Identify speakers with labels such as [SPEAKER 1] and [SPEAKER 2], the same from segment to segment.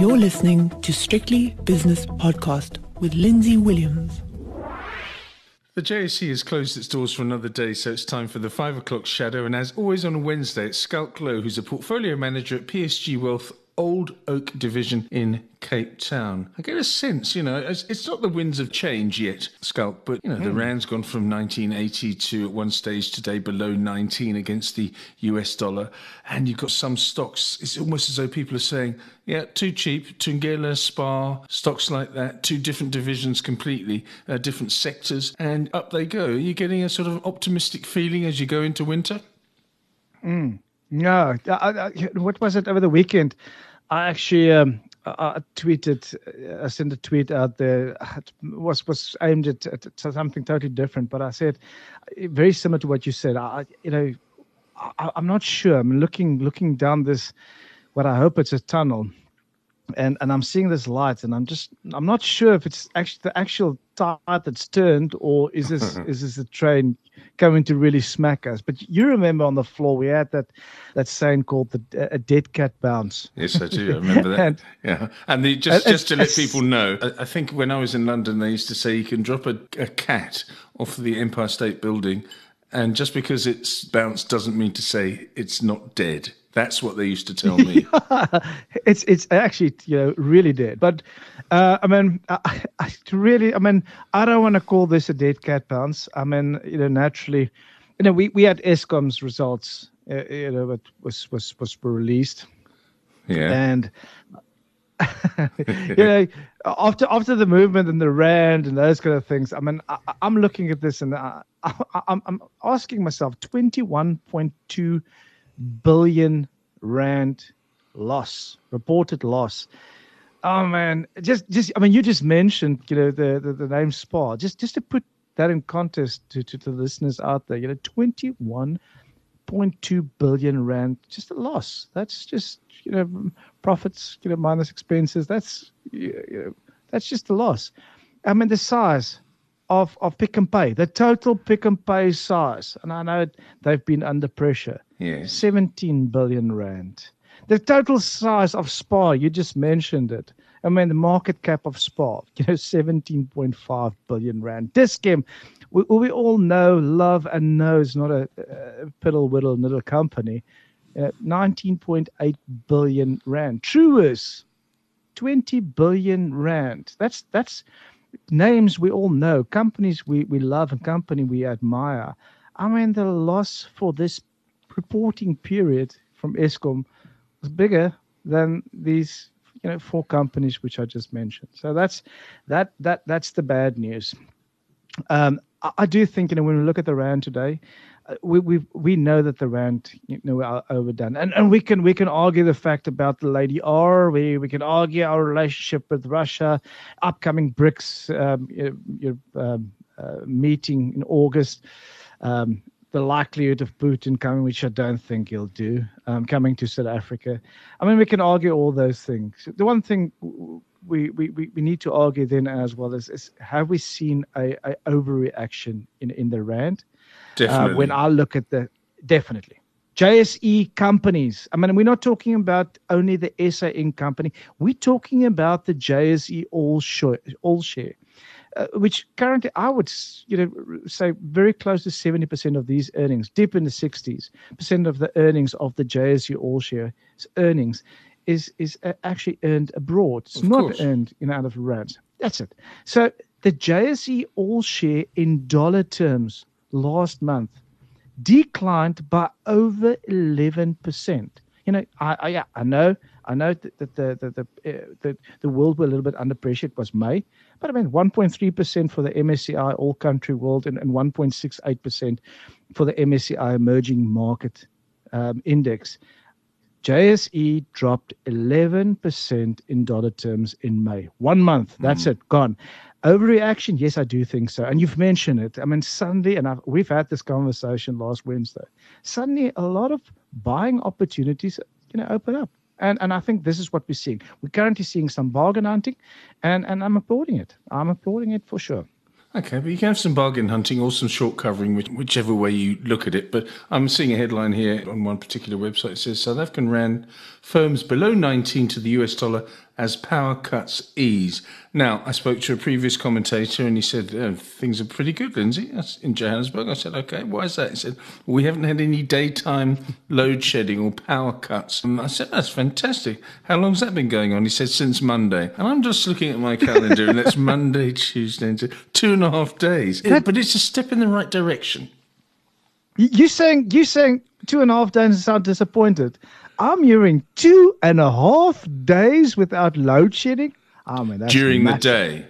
[SPEAKER 1] You're listening to Strictly Business Podcast with Lindsay Williams.
[SPEAKER 2] The JSE has closed its doors for another day, so it's time for the five o'clock shadow. And as always on a Wednesday, it's Schalk Louw, who's a portfolio manager at PSG Wealth Old Oak Division in Cape Town. I get a sense, you know, it's not the winds of change yet, Schalk, but, you know, the hmm. Rand's gone from 1980 to at one stage today below 19 against the US dollar. And you've got some stocks, it's almost as though people are saying, yeah, too cheap, Thungela, Spar, stocks like that, two different divisions completely, uh, different sectors, and up they go. Are you getting a sort of optimistic feeling as you go into winter?
[SPEAKER 3] Mm. No, I, I, what was it over the weekend? I actually um, I tweeted, I sent a tweet out there. It was was aimed at, at, something totally different, but I said very similar to what you said. I, you know, I, am not sure. I'm looking looking down this, what I hope it's a tunnel, and and I'm seeing this light, and I'm just I'm not sure if it's actually the actual tide that's turned, or is this is this a train coming to really smack us? But you remember on the floor we had that that saying called the a dead cat bounce.
[SPEAKER 2] Yes, I do. I remember that. and, yeah, and the, just just to let people know, I, I, think when I was in London, they used to say you can drop a, a cat off the Empire State Building, and just because it's bounced doesn't mean to say it's not dead. That's what they used to tell me.
[SPEAKER 3] it's it's actually you know really dead. But uh, I mean, I, I, really, I mean, I don't want to call this a dead cat bounce. I mean, you know, naturally, you know, we, we had Eskom's results, uh, you know, that was was was released.
[SPEAKER 2] Yeah.
[SPEAKER 3] And you know, after after the movement and the rand and those kind of things, I mean, I, am looking at this and I, I, I'm I'm asking myself, twenty one point two billion rand loss, reported loss. Oh man, just just I mean, you just mentioned you know the the, the name Spar. Just just to put that in context to, to, the listeners out there, you know, twenty one point two billion rand, just a loss. That's just you know profits, you know minus expenses. That's you know, that's just a loss. I mean, the size of of Pick and Pay, the total Pick and Pay size, and I know they've been under pressure.
[SPEAKER 2] Yeah,
[SPEAKER 3] seventeen billion rand. The total size of Spar, you just mentioned it. I mean, the market cap of Spar, you know, 17.5 billion rand. Dis-Chem, we, we all know, love, and know is not a, a piddle whittle little company. Uh, 19.8 billion rand. Truworths, 20 billion rand. That's that's names we all know, companies we, we love and company we admire. I mean, the loss for this reporting period from Eskom was bigger than these you know four companies which I just mentioned. So that's that that that's the bad news. Um, I, I, do think you know when we look at the rand today, uh, we we we know that the rand you know are overdone, and and we can we can argue the fact about the Lady R. We we can argue our relationship with Russia, upcoming BRICS um, um, uh, meeting in August. Um, the likelihood of Putin coming, which I don't think he'll do, um, coming to South Africa. I mean, we can argue all those things. The one thing we, we, we need to argue then as well is, is have we seen a, a overreaction in, in the rand?
[SPEAKER 2] Definitely.
[SPEAKER 3] Uh, when I look at the definitely. JSE companies. I mean, we're not talking about only the SA Inc. company. We're talking about the JSE all share, all share uh, which currently I would you know say very close to 70% of these earnings, deep in the 60s percent of the earnings of the JSE All Share earnings is is uh, actually earned abroad. It's of not course. earned in out of rands. That's it. So the JSE All Share in dollar terms last month declined by over 11%. You know, I, I yeah, I know I know that, the the the, uh, the the world were a little bit under pressure. It was May, but I mean 1.3% for the MSCI All Country World and, and 1.68% for the MSCI Emerging Market um, Index. JSE dropped 11% in dollar terms in May. One month, that's mm. it, gone. Overreaction? Yes, I do think so. And you've mentioned it. I mean, suddenly, and I've, we've had this conversation last Wednesday. Suddenly, a lot of buying opportunities, you know, open up. And and I think this is what we're seeing. We're currently seeing some bargain hunting, and and I'm applauding it. I'm applauding it for sure.
[SPEAKER 2] Okay, but you can have some bargain hunting or some short covering, which, whichever way you look at it. But I'm seeing a headline here on one particular website. It says South African Rand firms below 19 to the US dollar as power cuts ease. Now, I spoke to a previous commentator and he said, oh, things are pretty good, Lindsay, That's in Johannesburg. I said, okay, why is that? He said, we haven't had any daytime load shedding or power cuts. And I said, that's fantastic. How long's that been going on? He said, since Monday. And I'm just looking at my calendar and it's Monday, Tuesday, two and a half days. It, but it's a step in the right direction.
[SPEAKER 3] You saying you saying two and a half days and sound disappointed. I'm hearing two and a half days without load shedding.
[SPEAKER 2] Oh, man, during massive. the day.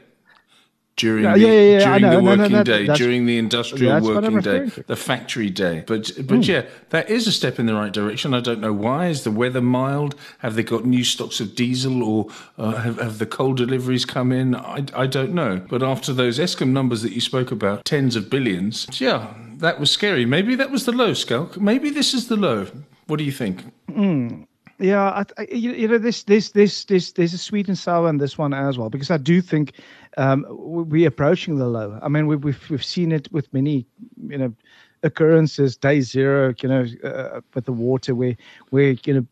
[SPEAKER 2] During the, yeah, yeah, during the working no, no, day, during the industrial working day, to. the factory day. But but mm. yeah, that is a step in the right direction. I don't know why. Is the weather mild? Have they got new stocks of diesel, or uh, have, have the coal deliveries come in? I, I don't know. But after those Eskom numbers that you spoke about, tens of billions, yeah, that was scary. Maybe that was the low, Schalk. Maybe this is the low. What do you think?
[SPEAKER 3] Mm. Yeah, I, I, you, know, this, this, this, this, there's a sweet and sour in this one as well because I do think um, we're approaching the low. I mean, we've, we've we've seen it with many, you know, occurrences. Day zero, you know, uh, with the water, where where you know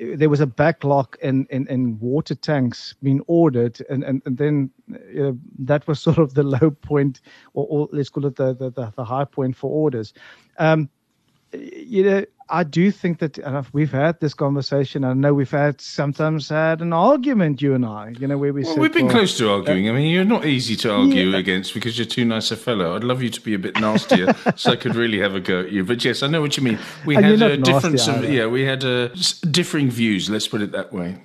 [SPEAKER 3] there was a backlog in, in, in water tanks being ordered, and, and, and then you know, that was sort of the low point, or, or let's call it the, the, the, high point for orders. Um, you know, I do think that we've had this conversation. I know we've had sometimes had an argument, you and I. You know, where we
[SPEAKER 2] well, we've been well, close to arguing. Uh, I mean, you're not easy to argue yeah. against because you're too nice a fellow. I'd love you to be a bit nastier, so I could really have a go at you. But yes, I know what you mean. We had a difference of yeah, we had a differing views. Let's put it that way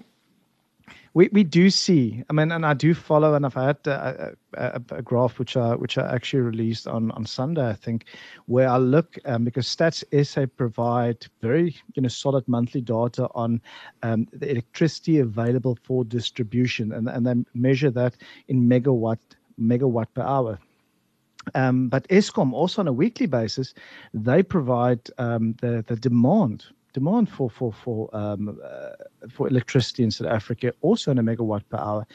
[SPEAKER 3] we, we do see. I mean, and I do follow, and I've had a, a, a, graph which I which I actually released on on Sunday, I think, where I look um, because Stats SA provide very you know solid monthly data on um, the electricity available for distribution, and and they measure that in megawatt megawatt per hour. Um, but Eskom also on a weekly basis, they provide um, the the demand demand for for for um, uh, for electricity in South Africa, also in a megawatt per hour,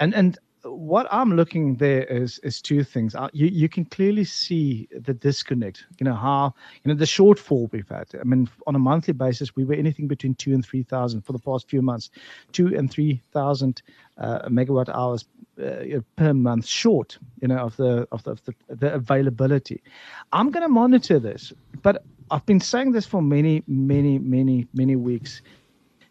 [SPEAKER 3] and and what I'm looking there is is two things. You you can clearly see the disconnect. You know how you know the shortfall we've had. I mean, on a monthly basis, we were anything between two and three thousand for the past few months, two and three thousand uh, megawatt hours uh, per month short. You know of the of the, of the, the availability. I'm going to monitor this, but I've been saying this for many, many, many, many weeks.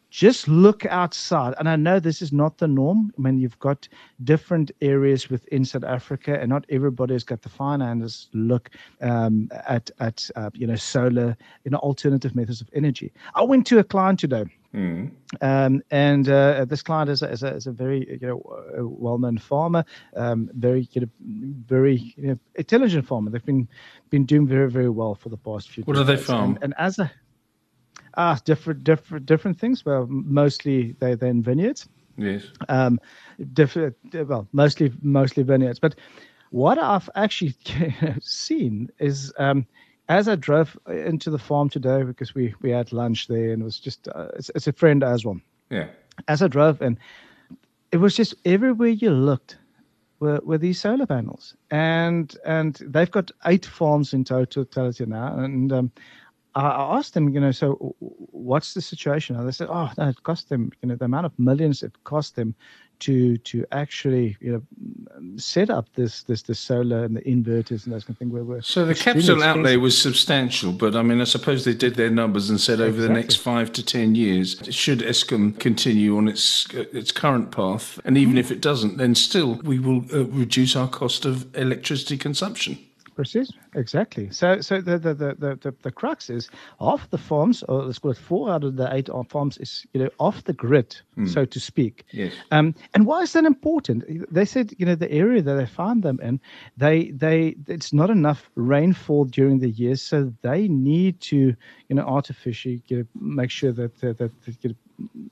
[SPEAKER 3] Just look outside. And I know this is not the norm. I mean, you've got different areas within South Africa, and not everybody has got the finances look um, at, at uh, you know, solar, you know, alternative methods of energy. I went to a client today Mm. Um, and uh, this client is a, is a, is a very you know well-known farmer, um, very you know, very you know, intelligent farmer. They've been been doing very very well for the past few. Years.
[SPEAKER 2] What do they farm?
[SPEAKER 3] And, and as a ah different different different things. Well, mostly they they're in vineyards.
[SPEAKER 2] Yes.
[SPEAKER 3] Um, different well mostly mostly vineyards, but what I've actually seen is um, as I drove into the farm today because we we had lunch there and it was just uh, it's, it's, a friend as well.
[SPEAKER 2] Yeah.
[SPEAKER 3] As I drove and it was just everywhere you looked were, were these solar panels and and they've got eight farms in totality now and um, I asked them, you know, so what's the situation? And they said, oh, no, it cost them, you know, the amount of millions it cost them to to actually you know set up this this the solar and the inverters and those kind of things. Where we're
[SPEAKER 2] so the capital outlay was substantial, but I mean, I suppose they did their numbers and said over exactly. the next five to ten years, should Eskom continue on its its current path, and even if it doesn't, then still we will uh, reduce our cost of electricity consumption.
[SPEAKER 3] Precise, exactly. So, so the the, the, the, the crux is half the farms, or let's call it four out of the eight farms, is you know off the grid, mm. so to speak.
[SPEAKER 2] Yes.
[SPEAKER 3] Um, and why is that important? They said you know the area that they found them in, they they it's not enough rainfall during the year, so they need to you know artificially you know, make sure that that, that you know,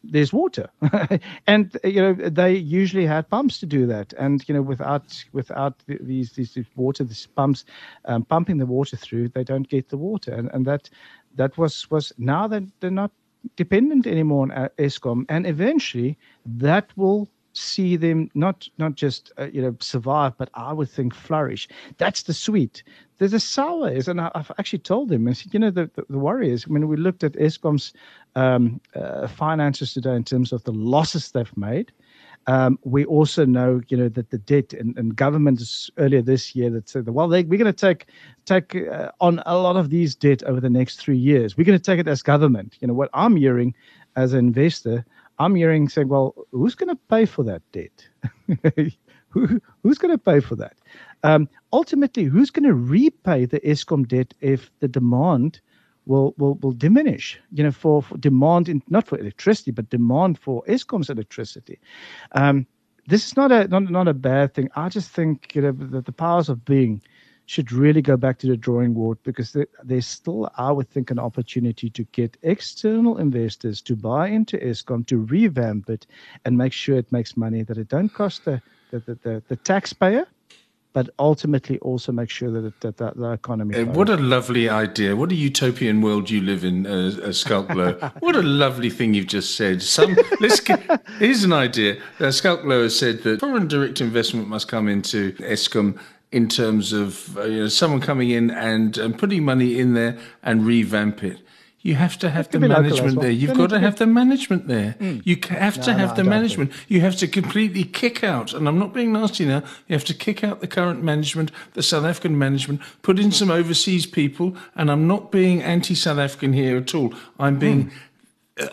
[SPEAKER 3] there's water. And you know they usually had pumps to do that. And you know without without these these water these pumps um, pumping the water through they don't get the water. And, and that that was was now that they're not dependent anymore on uh, Eskom. And eventually that will see them not not just uh, you know survive, but I would think flourish. That's the sweet. There's a sour is, and I, have actually told them. I said, you know, the, the, the worry is when we looked at Eskom's um, uh, finances today in terms of the losses they've made. Um, we also know, you know, that the debt and, and governments earlier this year that said, well, they, we're going to take take uh, on a lot of these debt over the next three years. We're going to take it as government. You know, what I'm hearing as an investor, I'm hearing saying, well, who's going to pay for that debt? Who, who's going to pay for that? Um, ultimately, who's going to repay the Eskom debt if the demand will will will diminish. You know, for, for demand in, not for electricity, but demand for Eskom's electricity. Um, this is not a not, not a bad thing. I just think you know that the powers of being should really go back to the drawing board because there, there's still, I would think, an opportunity to get external investors to buy into Eskom, to revamp it, and make sure it makes money that it don't cost the the, the, the, the taxpayer but ultimately also make sure that it, that, that the economy.
[SPEAKER 2] Uh, what a lovely idea! What a utopian world you live in, uh, uh what a lovely thing you've just said. Some let's get, here's an idea. Uh, Schalk Louw has said that foreign direct investment must come into Eskom in terms of uh, you know, someone coming in and, and putting money in there and revamp it. You have to have the management there. You've got to have the management there. Mm. You have to have the management. You have to completely kick out, and I'm not being nasty now, you have to kick out the current management, the South African management, put in some overseas people, and I'm not being anti South African here at all. I'm being. Mm.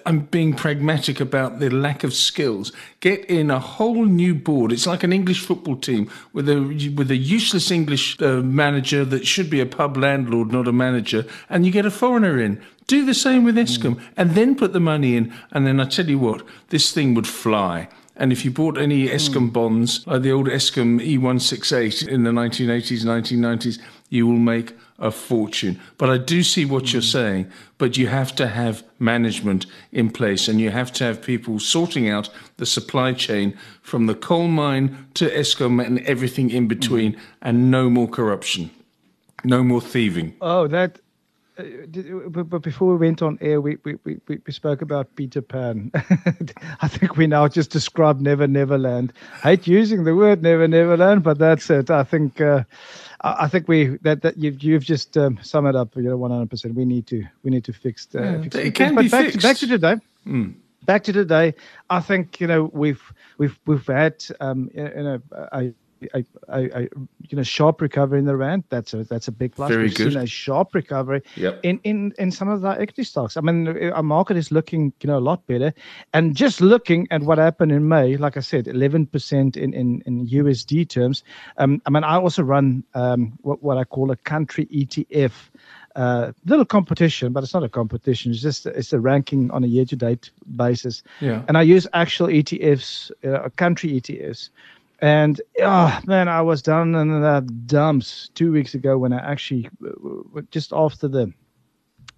[SPEAKER 2] I'm being pragmatic about the lack of skills. Get in a whole new board. It's like an English football team with a with a useless English uh, manager that should be a pub landlord, not a manager, and you get a foreigner in. Do the same with Eskom mm. and then put the money in. And then I tell you what, this thing would fly. And if you bought any Eskom mm. bonds, like the old Eskom E168 in the 1980s, 1990s, you will make a fortune. But I do see what mm. you're saying. But you have to have management in place and you have to have people sorting out the supply chain from the coal mine to Eskom and everything in between, mm. and no more corruption, no more thieving.
[SPEAKER 3] Oh, that but before we went on air, we, we, we, we spoke about Peter Pan. I think we now just describe Never Neverland. hate using the word Never Neverland, but that's it. I think uh, I think we that, that you've you've just um, summed it up. You know, one hundred percent. We need to we need to fix. Uh,
[SPEAKER 2] yeah, fix it. can but be
[SPEAKER 3] back
[SPEAKER 2] fixed.
[SPEAKER 3] To, back to today. Mm. Back to today. I think you know we've we've we've had um, you know a a, a, a, you know sharp recovery in the rand. That's a that's a big plus.
[SPEAKER 2] Very
[SPEAKER 3] We've
[SPEAKER 2] good.
[SPEAKER 3] seen a sharp recovery
[SPEAKER 2] yep.
[SPEAKER 3] in, in in some of the equity stocks. I mean, our market is looking you know a lot better. And just looking at what happened in May, like I said, eleven percent in, in in USD terms. Um, I mean, I also run um, what what I call a country ETF. Uh, little competition, but it's not a competition. It's just it's a ranking on a year-to-date basis.
[SPEAKER 2] Yeah.
[SPEAKER 3] And I use actual ETFs, uh, country ETFs. And oh man, I was down in the dumps two weeks ago when I actually uh, just after the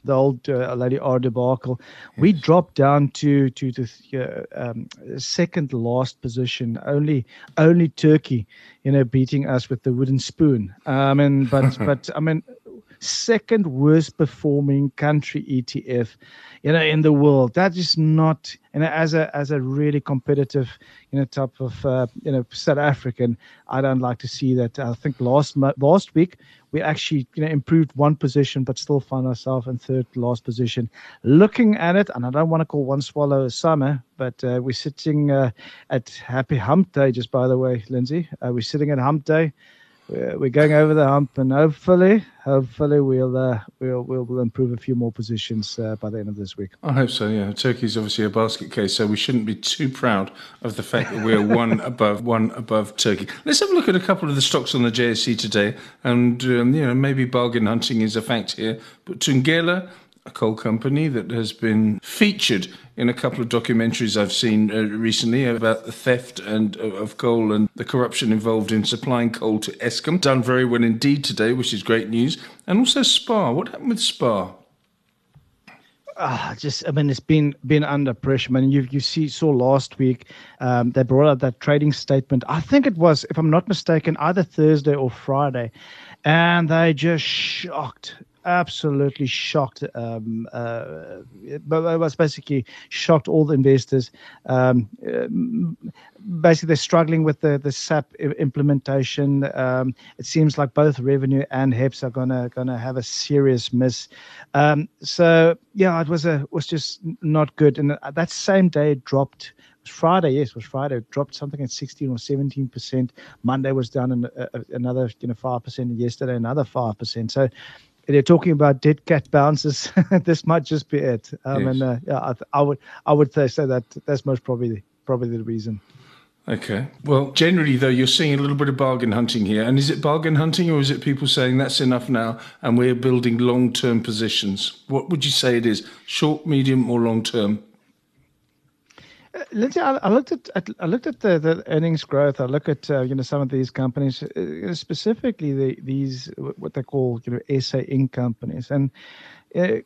[SPEAKER 3] the old uh, Lady R debacle, yes. we dropped down to to the uh, um, second last position. Only only Turkey, you know, beating us with the wooden spoon. I mean, but but I mean, second worst performing country ETF, you know, in the world. That is not, you know, as a as a really competitive, you know, type of uh, you know South African, I don't like to see that. I think last last week we actually you know improved one position, but still find ourselves in third last position. Looking at it, and I don't want to call one swallow a summer, but uh, we're sitting uh, at Happy Hump Day. Just by the way, Lindsay, uh, we're sitting at Hump Day we're going over the hump, and hopefully, hopefully we'll uh, we'll we'll improve a few more positions uh, by the end of this week.
[SPEAKER 2] I hope so. Yeah, Turkey's obviously a basket case, so we shouldn't be too proud of the fact that we're one above one above Turkey. Let's have a look at a couple of the stocks on the JSE today, and um, you know maybe bargain hunting is a fact here. But Thungela a coal company that has been featured in a couple of documentaries I've seen uh, recently about the theft and uh, of coal and the corruption involved in supplying coal to Eskom. Done very well indeed today, which is great news. And also Spar. What happened with Spar?
[SPEAKER 3] Uh, just I mean it's been been under pressure. I mean you you see saw last week um, they brought out that trading statement. I think it was, if I'm not mistaken, either Thursday or Friday, and they just shocked absolutely shocked. Um, uh, but was basically shocked all the investors. Um, uh, basically, they're struggling with the the SAP implementation. Um, it seems like both revenue and HEPS are gonna gonna have a serious miss. Um, so yeah, it was a was just not good. And that same day, it dropped Friday, yes, it was Friday. It dropped something at 16 or 17 percent. Monday was down an, uh, another, you know, five percent. Yesterday, another five percent. So they're talking about dead cat bounces. this might just be it. Um, yes. And uh, yeah, I, I, would, I would say that that's most probably probably the reason.
[SPEAKER 2] Okay. Well, generally, though, you're seeing a little bit of bargain hunting here. And is it bargain hunting or is it people saying that's enough now and we're building long term positions? What would you say it is? Short, medium, or long term?
[SPEAKER 3] Lindsay, I, I, looked at, at, I looked at the, the earnings growth. I look at uh, you know some of these companies, uh, specifically the, these what they call you know SA Inc companies, and uh,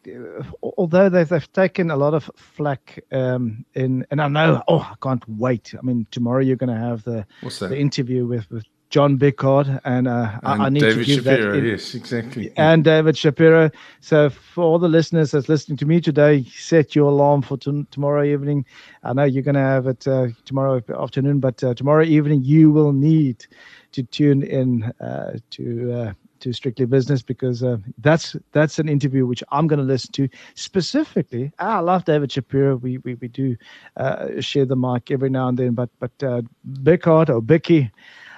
[SPEAKER 3] although they've, they've taken a lot of flack um, in, and I know, oh, I can't wait. I mean, tomorrow you're going to have the the interview with with John Bickard, and, uh, and I, I, need
[SPEAKER 2] David
[SPEAKER 3] to give
[SPEAKER 2] Shapiro,
[SPEAKER 3] that. In,
[SPEAKER 2] yes, exactly.
[SPEAKER 3] And David Shapiro. So, for all the listeners that's listening to me today, set your alarm for t- tomorrow evening. I know you're going to have it uh, tomorrow afternoon, but uh, tomorrow evening you will need to tune in uh, to uh, to Strictly Business because uh, that's that's an interview which I'm going to listen to specifically. I love David Shapiro. We we, we do uh, share the mic every now and then, but but uh, Bickard or Bicky,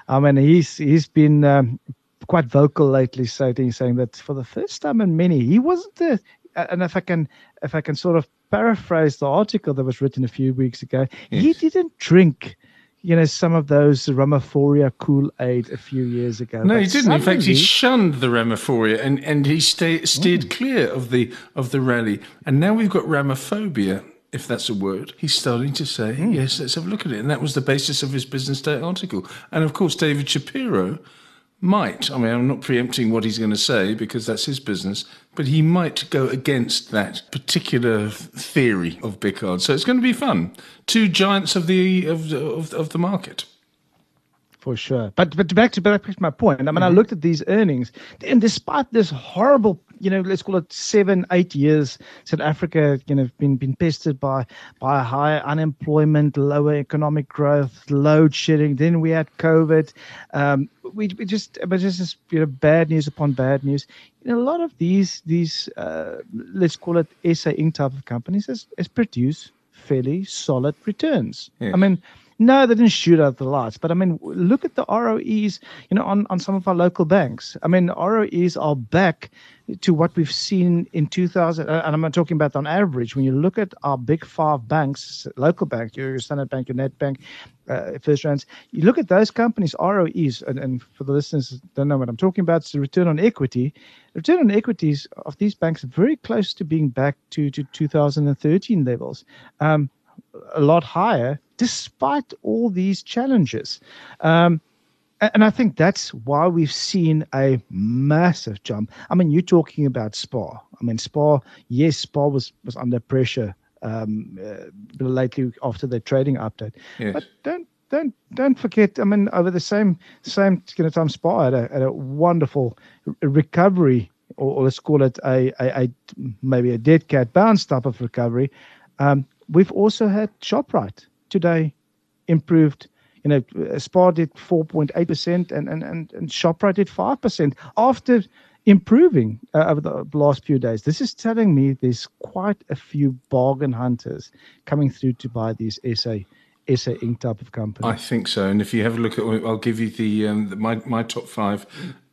[SPEAKER 3] I mean, he's he's been um, quite vocal lately, saying saying that for the first time in many, he wasn't the. And if I can, if I can sort of paraphrase the article that was written a few weeks ago, yes. he didn't drink you know, some of those Ramaphoria Kool Aid a few years ago.
[SPEAKER 2] No, but he didn't. In fact, he shunned the Ramaphoria and, and he stay, steered mm. clear of the of the rally. And now we've got Ramaphobia if that's a word, he's starting to say, mm. yes, let's have a look at it. And that was the basis of his Business Day article. And of course, David Shapiro might, I mean, I'm not preempting what he's going to say because that's his business, but he might go against that particular theory of Bickard. So it's going to be fun. Two giants of the, of, of, of the market
[SPEAKER 3] for sure. But but back to back to my point. I mean, mm-hmm. I looked at these earnings, and despite this horrible, you know, let's call it seven, eight years, South Africa, you know, been been pestered by by higher unemployment, lower economic growth, load shedding. Then we had COVID. Um, we, we just but just is you know bad news upon bad news. You know, a lot of these these uh, let's call it SA Inc type of companies has, has produced fairly solid returns. I mean no, they didn't shoot out the lights. But I mean, look at the ROEs, you know, on, on some of our local banks. I mean, ROEs are back to what we've seen in 2000. And I'm talking about on average. When you look at our big five banks, local bank, your Standard Bank, your Nedbank, uh, FirstRand, you look at those companies' ROEs, and, and for the listeners don't know what I'm talking about, it's the return on equity. The return on equities of these banks are very close to being back to, to 2013 levels. Um, a lot higher despite all these challenges. Um, and I think that's why we've seen a massive jump. I mean, you're talking about Spar. I mean, Spar, yes, Spar was, was under pressure um, uh, lately after the trading update. Yes. But don't don't don't forget. I mean, over the same same you know, time, Spar had a, had a wonderful recovery, or, or, let's call it a, a, a, maybe a dead cat bounce type of recovery. Um, we've also had Shoprite today improved. You know, Spar did 4.8% and, and, and, and ShopRite did 5% after improving uh, over the last few days. This is telling me there's quite a few bargain hunters coming through to buy these SA SA Inc. type of companies.
[SPEAKER 2] I think so. And if you have a look at, I'll give you the, um, the my my top five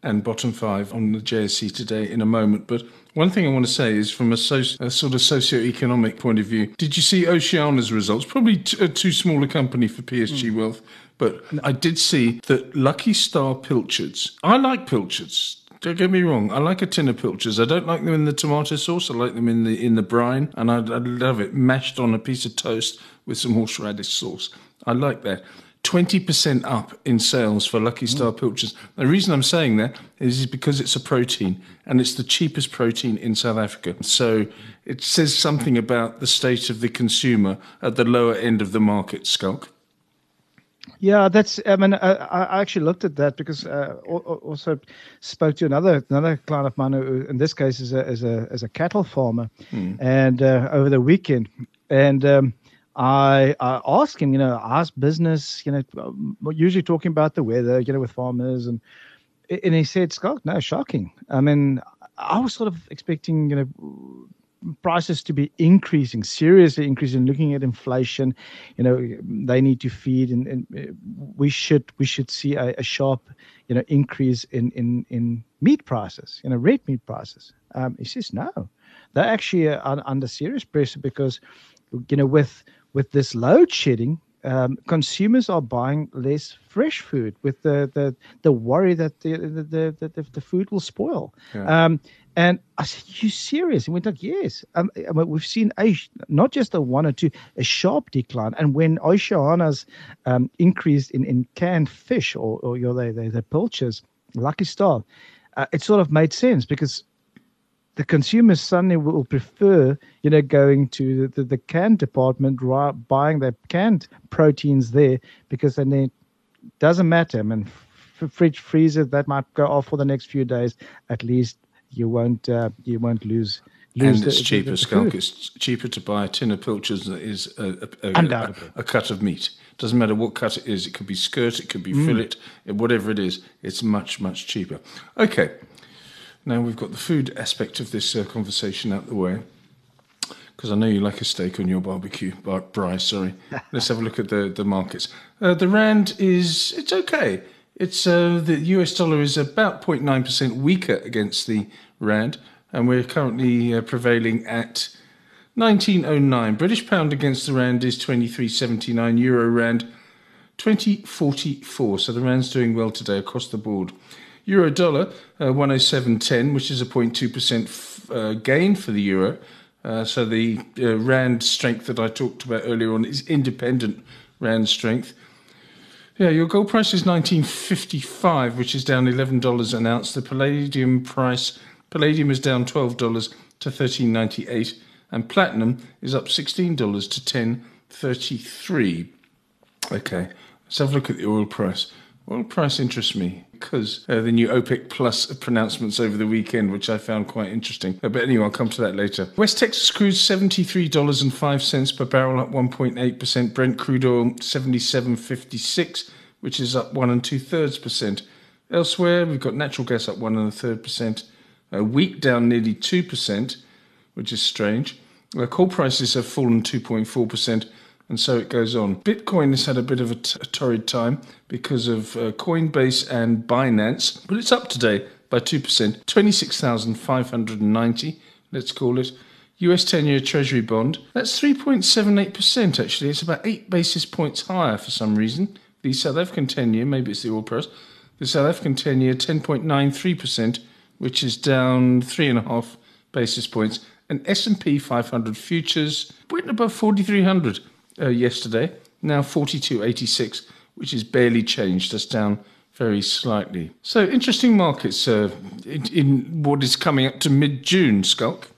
[SPEAKER 2] and bottom five on the JSE today in a moment. But one thing I want to say is from a, soci- a sort of socio-economic point of view, did you see Oceana's results? Probably t- a too small a company for PSG mm. Wealth, but I did see that Lucky Star Pilchards. I like Pilchards. Don't get me wrong. I like a tin of pilchards. I don't like them in the tomato sauce. I like them in the in the brine, and I, I love it mashed on a piece of toast with some horseradish sauce. I like that. 20% up in sales for Lucky Star mm. Pilchards. The reason I'm saying that is because it's a protein and it's the cheapest protein in South Africa. So it says something about the state of the consumer at the lower end of the market, Schalk.
[SPEAKER 3] Yeah, that's. I mean, I, I actually looked at that because uh, also spoke to another another client of mine who, in this case, is a is a is a cattle farmer, mm. and uh, over the weekend, and um, I, I asked him, you know, ask business, you know, usually talking about the weather, you know, with farmers, and and he said, Schalk, no, shocking. I mean, I was sort of expecting, you know, prices to be increasing, seriously increasing. Looking at inflation, you know, they need to feed, and, and uh, we should we should see a, a, sharp, you know, increase in in in meat prices, you know, red meat prices. Um, he says no, they're actually uh, under serious pressure because, you know, with with this load shedding, um, consumers are buying less fresh food with the the, the worry that the the, the, the, food will spoil. Yeah. Um, and I said, "You serious?" And we're like, "Yes." Um, I mean, we've seen a not just a one or two, a sharp decline. And when Oceana's um, increased in, in canned fish or or you know, they they the pilchards, Lucky Star, uh, it sort of made sense because the consumers suddenly will prefer, you know, going to the, the, the canned department, buying their canned proteins there because then it doesn't matter. I mean, f- fridge freezer that might go off for the next few days. At least you won't uh, you won't lose.
[SPEAKER 2] lose and it's the, cheaper, the, the It's cheaper to buy a tin of pilchards than it is a, a, a, a, cut of meat. Doesn't matter what cut it is. It could be skirt, it could be mm. fillet, whatever it is. It's much much cheaper. Okay. Now we've got the food aspect of this uh, conversation out the way, because I know you like a steak on your barbecue, bar- braai. Sorry. Let's have a look at the the markets. Uh, the rand is it's okay. It's uh, the US dollar is about 0.9 percent weaker against the rand, and we're currently uh, prevailing at 1909. British pound against the rand is 23.79. Euro rand 20.44. So the rand's doing well today across the board. Euro dollar, uh, 107.10, which is a 0.2% f- uh, gain for the euro. Uh, so the uh, rand strength that I talked about earlier on is independent rand strength. Yeah, your gold price is 1955, which is down $11 an ounce. The palladium price, palladium is down $12 to 13.98, and platinum is up $16 to 10.33. Okay, let's have a look at the oil price. Oil price interests me because uh, the new OPEC Plus pronouncements over the weekend, which I found quite interesting. Uh, but anyway, I'll come to that later. West Texas crude $73.05 per barrel, up 1.8%. Brent crude oil 77.56, which is up one and two thirds percent. Elsewhere, we've got natural gas up one and a third percent. Uh, wheat down nearly two percent, which is strange. Uh, coal prices have fallen 2.4 percent and so it goes on. Bitcoin has had a bit of a, t- a torrid time because of uh, Coinbase and Binance, but it's up today by 2%, 26,590, let's call it. US 10 year Treasury bond, that's 3.78% actually. It's about 8 basis points higher for some reason. The South African 10 year, maybe it's the oil price, the South African 10 year 10.93%, which is down 3.5 basis points. And S&P 500 futures went above 4,300 uh, yesterday, now 42.86, which is barely changed. That's down very slightly. So interesting markets uh, in, in, what is coming up to mid-June, Schalk.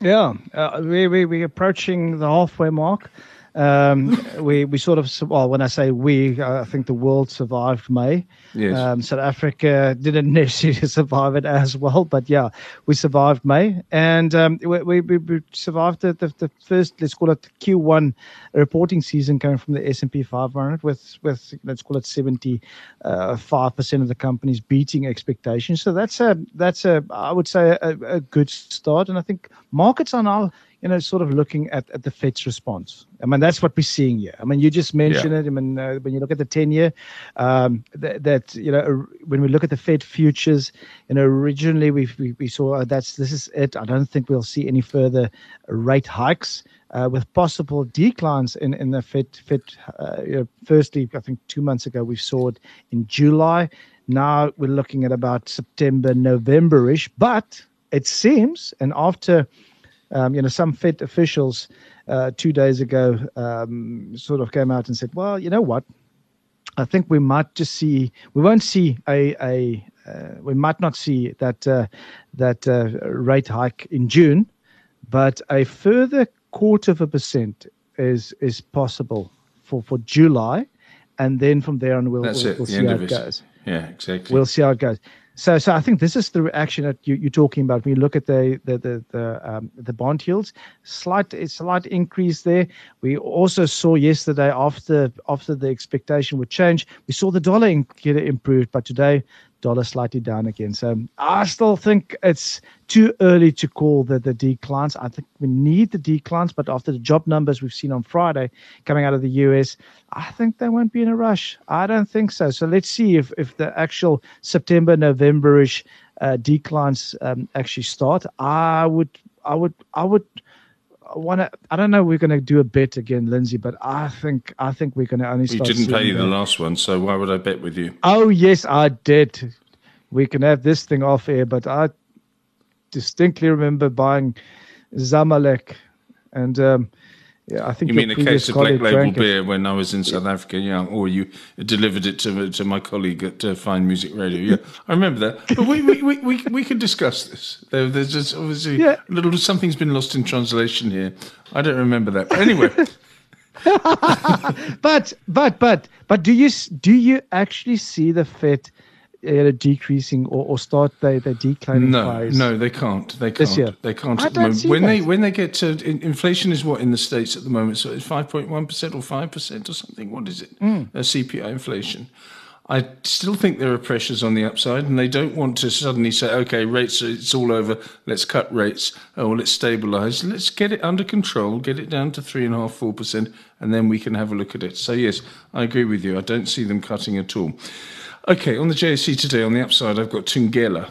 [SPEAKER 3] Yeah, uh, we, we, we're approaching the halfway mark. Um, we we sort of well, when I say we, I think the world survived May. Yes. Um, South Africa didn't necessarily survive it as well, but yeah, we survived May, and um, we, we, we survived the, the, the first let's call it Q1 reporting season coming from the S and P 500 with with let's call it 75 uh, percent of the companies beating expectations. So that's a that's a I would say a, a good start, and I think markets are now you know, sort of looking at, at the Fed's response. I mean, that's what we're seeing here. I mean, you just mentioned yeah. it. I mean, uh, when you look at the 10 year, um, that, that, you know, when we look at the Fed futures, you know, originally we, we, we saw uh, that's this is it. I don't think we'll see any further rate hikes. Uh, with possible declines in, in the Fed. Fed uh, you know, firstly, I think two months ago we saw it in July. Now we're looking at about September, November-ish. But it seems, and after um, you know, some Fed officials uh, two days ago um, sort of came out and said, well, you know what? I think we might just see, we won't see a, a uh, we might not see that uh, that uh, rate hike in June, but a further quarter of a percent is is possible for, for July, and then from there on we'll,
[SPEAKER 2] That's
[SPEAKER 3] we'll, we'll see how it. goes.
[SPEAKER 2] Yeah, exactly.
[SPEAKER 3] We'll see how it goes. So, so I think this is the reaction that you, you're talking about when you look at the the the the, um, the bond yields. Slight, slight increase there. We also saw yesterday after after the expectation would change, we saw the dollar in, get improved, but today dollar slightly down again. So I still think it's too early to call the, the declines. I think we need the declines, but after the job numbers we've seen on Friday coming out of the US, I think they won't be in a rush. I don't think so. So let's see if, if the actual September, Novemberish uh, declines um, actually start. I would, I would, I would want to. I don't know. We're going to do a bet again, Lindsay, but I think I think we're going to only
[SPEAKER 2] you didn't the
[SPEAKER 3] the-
[SPEAKER 2] last one, so why would I bet with you?
[SPEAKER 3] Oh yes, I did. We can have this thing off air, but I distinctly remember buying Zamalek, and um, yeah, I think
[SPEAKER 2] You mean a case of black label
[SPEAKER 3] drank it.
[SPEAKER 2] beer when I was in South Africa, yeah, or you delivered it to to my colleague at uh, Fine Music Radio. Yeah, I remember that. But we we, we, we, we can discuss this. There, there's just obviously
[SPEAKER 3] Yeah.
[SPEAKER 2] a little something's been lost in translation here. I don't remember that. But anyway,
[SPEAKER 3] But but but but do you do you actually see the Fed uh, decreasing or, or start they they declining?
[SPEAKER 2] no,
[SPEAKER 3] phase?
[SPEAKER 2] no, they can't. They can't.
[SPEAKER 3] this year?
[SPEAKER 2] They can't.
[SPEAKER 3] I
[SPEAKER 2] at the
[SPEAKER 3] don't
[SPEAKER 2] moment. when they when they get to in, inflation is what in the states at the moment. So it's five point one percent or five percent or something. What is it?
[SPEAKER 3] Hmm.
[SPEAKER 2] Uh, CPI inflation. I still think there are pressures on the upside, and they don't want to suddenly say, "Okay, rates, it's all over. Let's cut rates, or let's stabilise. Let's get it under control, get it down to three and a half, four percent, and then we can have a look at it." So yes, I agree with you. I don't see them cutting at all. Okay, on the JSE today, on the upside, I've got Thungela,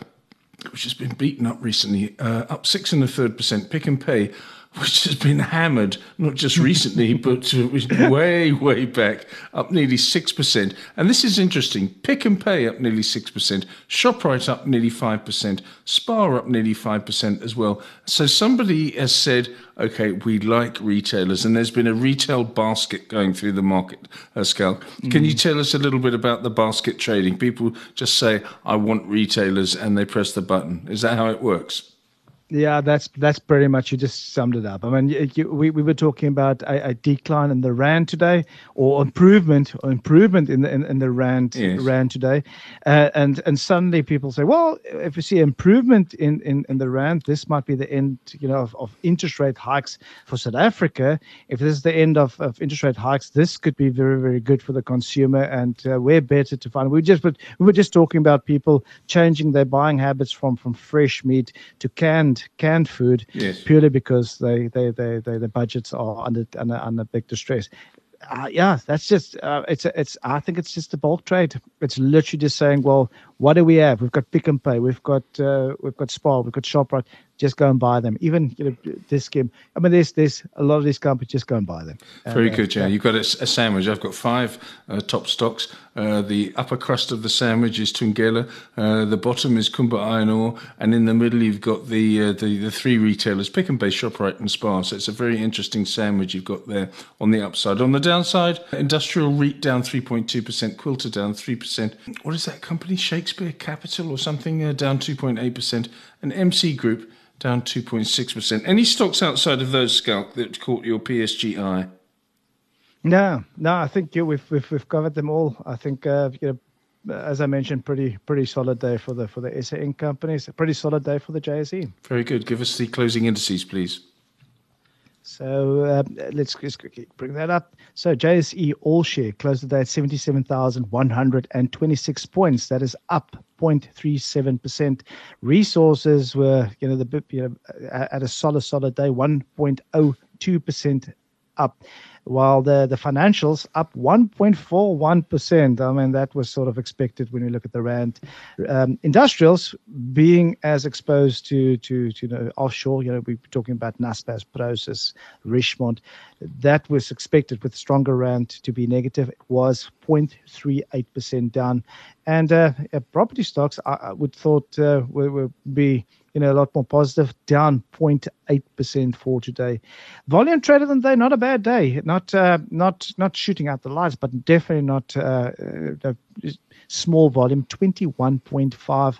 [SPEAKER 2] which has been beaten up recently, uh, up six and a third percent. Pick and Pay, which has been hammered not just recently, but uh, way, way back, up nearly six percent. And this is interesting. Pick and Pay up nearly six percent. Shoprite up nearly five percent. Spar up nearly five percent as well. So somebody has said. Okay, we like retailers, and there's been a retail basket going through the market, uh, Schalk. Can you tell us a little bit about the basket trading? People just say, I want retailers, and they press the button. Is that how it works?
[SPEAKER 3] Yeah, that's that's pretty much you just summed it up. I mean, you, you, we we were talking about a, a decline in the rand today, or improvement or improvement in the in, in the rand
[SPEAKER 2] Yes.
[SPEAKER 3] rand today, uh, and and suddenly people say, well, if we see improvement in, in, in the rand, this might be the end, you know, of, of interest rate hikes for South Africa. If this is the end of, of interest rate hikes, this could be very very good for the consumer, and uh, we're better to find. We just but we were just talking about people changing their buying habits from from fresh meat to canned canned food
[SPEAKER 2] Yes.
[SPEAKER 3] purely because they they they, they the budgets are under under, under big distress. Uh, yeah, that's just uh, it's it's. I think it's just the bulk trade. It's literally just saying, well, what do we have? We've got Pick and Pay, we've got uh, we've got Spar, we've got Shoprite. Just go and buy them. Even you know this game. I mean, there's there's a lot of these companies. Just go and buy them.
[SPEAKER 2] Very
[SPEAKER 3] uh,
[SPEAKER 2] good, yeah. You've got a, a sandwich. I've got five uh, top stocks. Uh, the upper crust of the sandwich is Thungela. Uh, the bottom is Kumba Iron Ore, and in the middle you've got the uh, the, the three retailers: Pick and Pay, Shoprite, and Spar. So it's a very interesting sandwich you've got there on the upside. On the downside, Industrial REIT down three point two percent, Quilter down three percent. What is that company? Shakespeare Capital or something? Uh, down two point eight percent, and MC Group down 2.6%. Any stocks outside of those, Schalk, that caught your PSG eye?
[SPEAKER 3] No, no, I think yeah, we've, we've we've covered them all. I think uh, you know, as I mentioned, pretty pretty solid day for the for the SA Inc. companies. Pretty solid day for the JSE.
[SPEAKER 2] Very good. Give us the closing indices, please.
[SPEAKER 3] So um, let's just quickly bring that up. So JSE All Share closed the day at 77,126 points. That is up 0.37%. Resources were, you know, the you know, at a solid, solid day, 1.02% up, while the, the financials up 1.41%. I mean, that was sort of expected when you look at the rand. Um, industrials being as exposed to, to, to you know, offshore, you know, we're talking about Naspers, Prosus, Richemont, that was expected with stronger rand to be negative. It was 0.38% down. And uh, uh, property stocks, I, I would thought uh, be you know a lot more positive, down 0.8% for today. Volume traded on the day, not a bad day. Not uh, not not shooting out the lights, but definitely not uh, uh, small volume. 21.5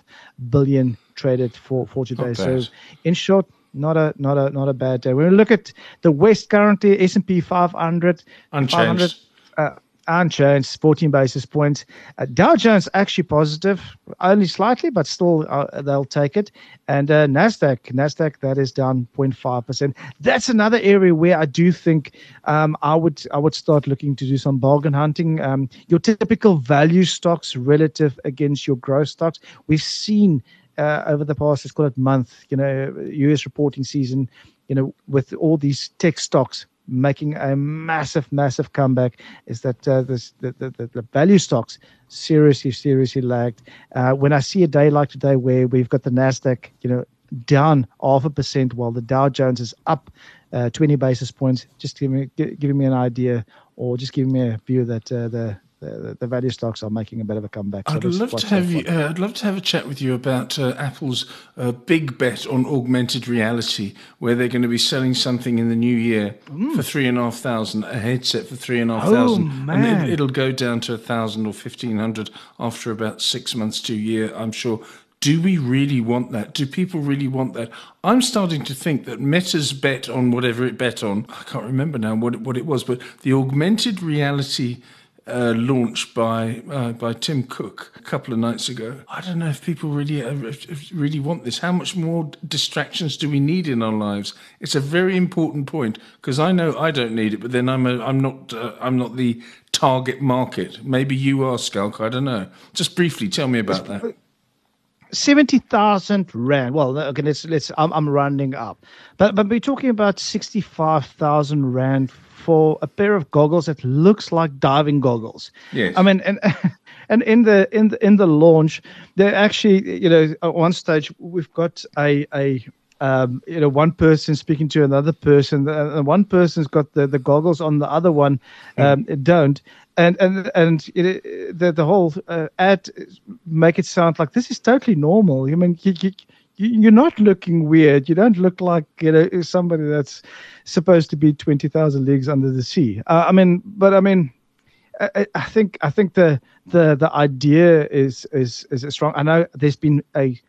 [SPEAKER 3] billion traded for for today. So in short. Not a not a not a bad day. When we look at the West currently, S and P 500, 500
[SPEAKER 2] Unchanged.
[SPEAKER 3] uh, unchanged, 14 basis points. Uh, Dow Jones actually positive, only slightly, but still uh, they'll take it. And uh, Nasdaq, Nasdaq that is down 0.5 percent. That's another area where I do think um, I would I would start looking to do some bargain hunting. Um, your typical value stocks relative against your growth stocks. We've seen uh, over the past, let's call it month, you know, US reporting season, you know, with all these tech stocks making a massive, massive comeback is that uh, this, the, the, the value stocks seriously, seriously lagged. Uh, when I see a day like today where we've got the NASDAQ, you know, down half a percent while the Dow Jones is up uh, 20 basis points, just giving me, giving me an idea or just giving me a view that uh, the the, the value stocks are making a bit of a comeback.
[SPEAKER 2] So I'd love to have you. Uh, I'd love to have a chat with you about uh, Apple's uh, big bet on augmented reality, where they're going to be selling something in the new year mm. for three and a half thousand, a headset for three and a half oh, thousand, man. and it, will go down to a thousand or fifteen hundred after about six months to a year. I'm sure. Do we really want that? Do people really want that? I'm starting to think that Meta's bet on whatever it bet on, I can't remember now what it, what it was, but the augmented reality uh, launched by uh, by Tim Cook a couple of nights ago. I don't know if people really uh, really want this. How much more distractions do we need in our lives? It's a very important point because I know I don't need it, but then I'm a, I'm not uh, I'm not the target market. Maybe you are, Schalk. I don't know. Just briefly, tell me about that.
[SPEAKER 3] Seventy thousand rand. Well, okay, let's let's. I'm, I'm rounding up, but but we're talking about sixty five thousand rand for a pair of goggles that looks like diving goggles.
[SPEAKER 2] Yes.
[SPEAKER 3] I mean, and and in the in the, in the launch, they're actually, you know, at one stage we've got a a um, you know, one person speaking to another person, and one person's got the, the goggles on, the other one um, mm. don't, and and and it, the the whole uh, ad make it sound like this is totally normal. I mean, you, you, you're not looking weird. You don't look like you know somebody that's supposed to be twenty thousand leagues under the sea. Uh, I mean, but I mean, I, I, think I think the the the idea is is is strong. I know there's been a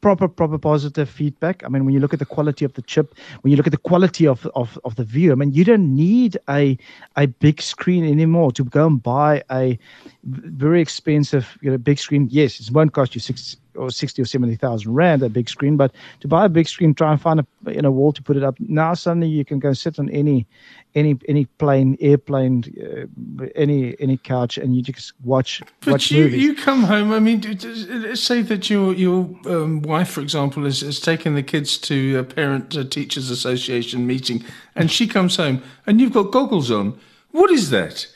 [SPEAKER 3] proper proper positive feedback. I mean, when you look at the quality of the chip, when you look at the quality of of of the view, I mean, you don't need a a big screen anymore to go and buy a very expensive you know big screen. Yes, it won't cost you six or 60 or 70,000 rand, a big screen. But to buy a big screen, try and find a you know, wall to put it up. Now suddenly you can go sit on any any any plane, airplane, uh, any any couch, and you just watch.
[SPEAKER 2] But
[SPEAKER 3] watch
[SPEAKER 2] you
[SPEAKER 3] movies.
[SPEAKER 2] you come home. I mean, let's say that your your um, wife, for example, has, has taken the kids to a parent uh, teachers association meeting, and she comes home, and you've got goggles on. What is that?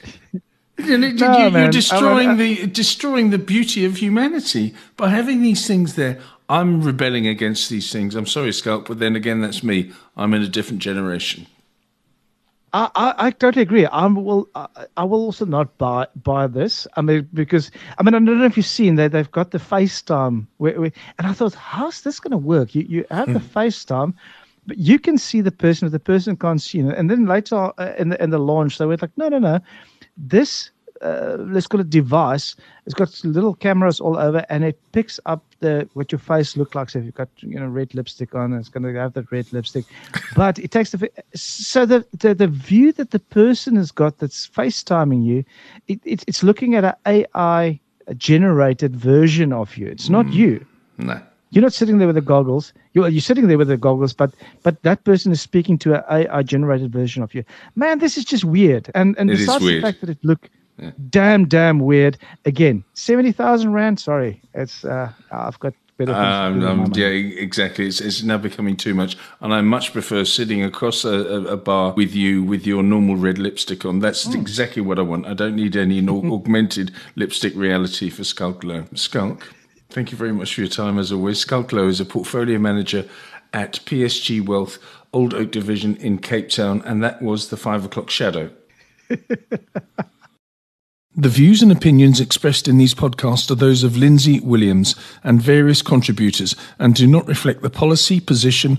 [SPEAKER 2] You, are no, destroying I mean, I, the destroying the beauty of humanity by having these things there. I'm rebelling against these things. I'm sorry, Schalk, but then again, that's me. I'm in a different generation.
[SPEAKER 3] I, I, I totally agree. I will I, I, will also not buy buy this. I mean because I mean I don't know if you've seen they they've got the FaceTime where, where, and I thought how's this going to work? You you have the hmm. FaceTime, but you can see the person, but the person can't see. It. And then later uh, in the in the launch they were like no no no, this uh, let's call it device. It's got little cameras all over, and it picks up the what your face looks like. So if you've got you know red lipstick on, it's going to have that red lipstick. but it takes the so the, the the view that the person has got that's FaceTiming you, it, it it's looking at an AI generated version of you. It's not mm. you.
[SPEAKER 2] No.
[SPEAKER 3] You're not sitting there with the goggles. You're, you're sitting there with the goggles, but but that person is speaking to an AI generated version of you. Man, this is just weird. And and it besides the fact that it look yeah. damn damn weird. Again, seventy thousand rand. Sorry, it's uh, I've got
[SPEAKER 2] um, um, yeah, exactly. It's, it's now becoming too much, and I much prefer sitting across a, a, a bar with you with your normal red lipstick on. That's mm. exactly what I want. I don't need any augmented lipstick reality for Louw. Schalk, Thank you very much for your time as always. Schalk Louw is a portfolio manager at PSG Wealth, Old Oak Division in Cape Town, and that was the five o'clock shadow. the views and opinions expressed in these podcasts are those of Lindsay Williams and various contributors and do not reflect the policy, position,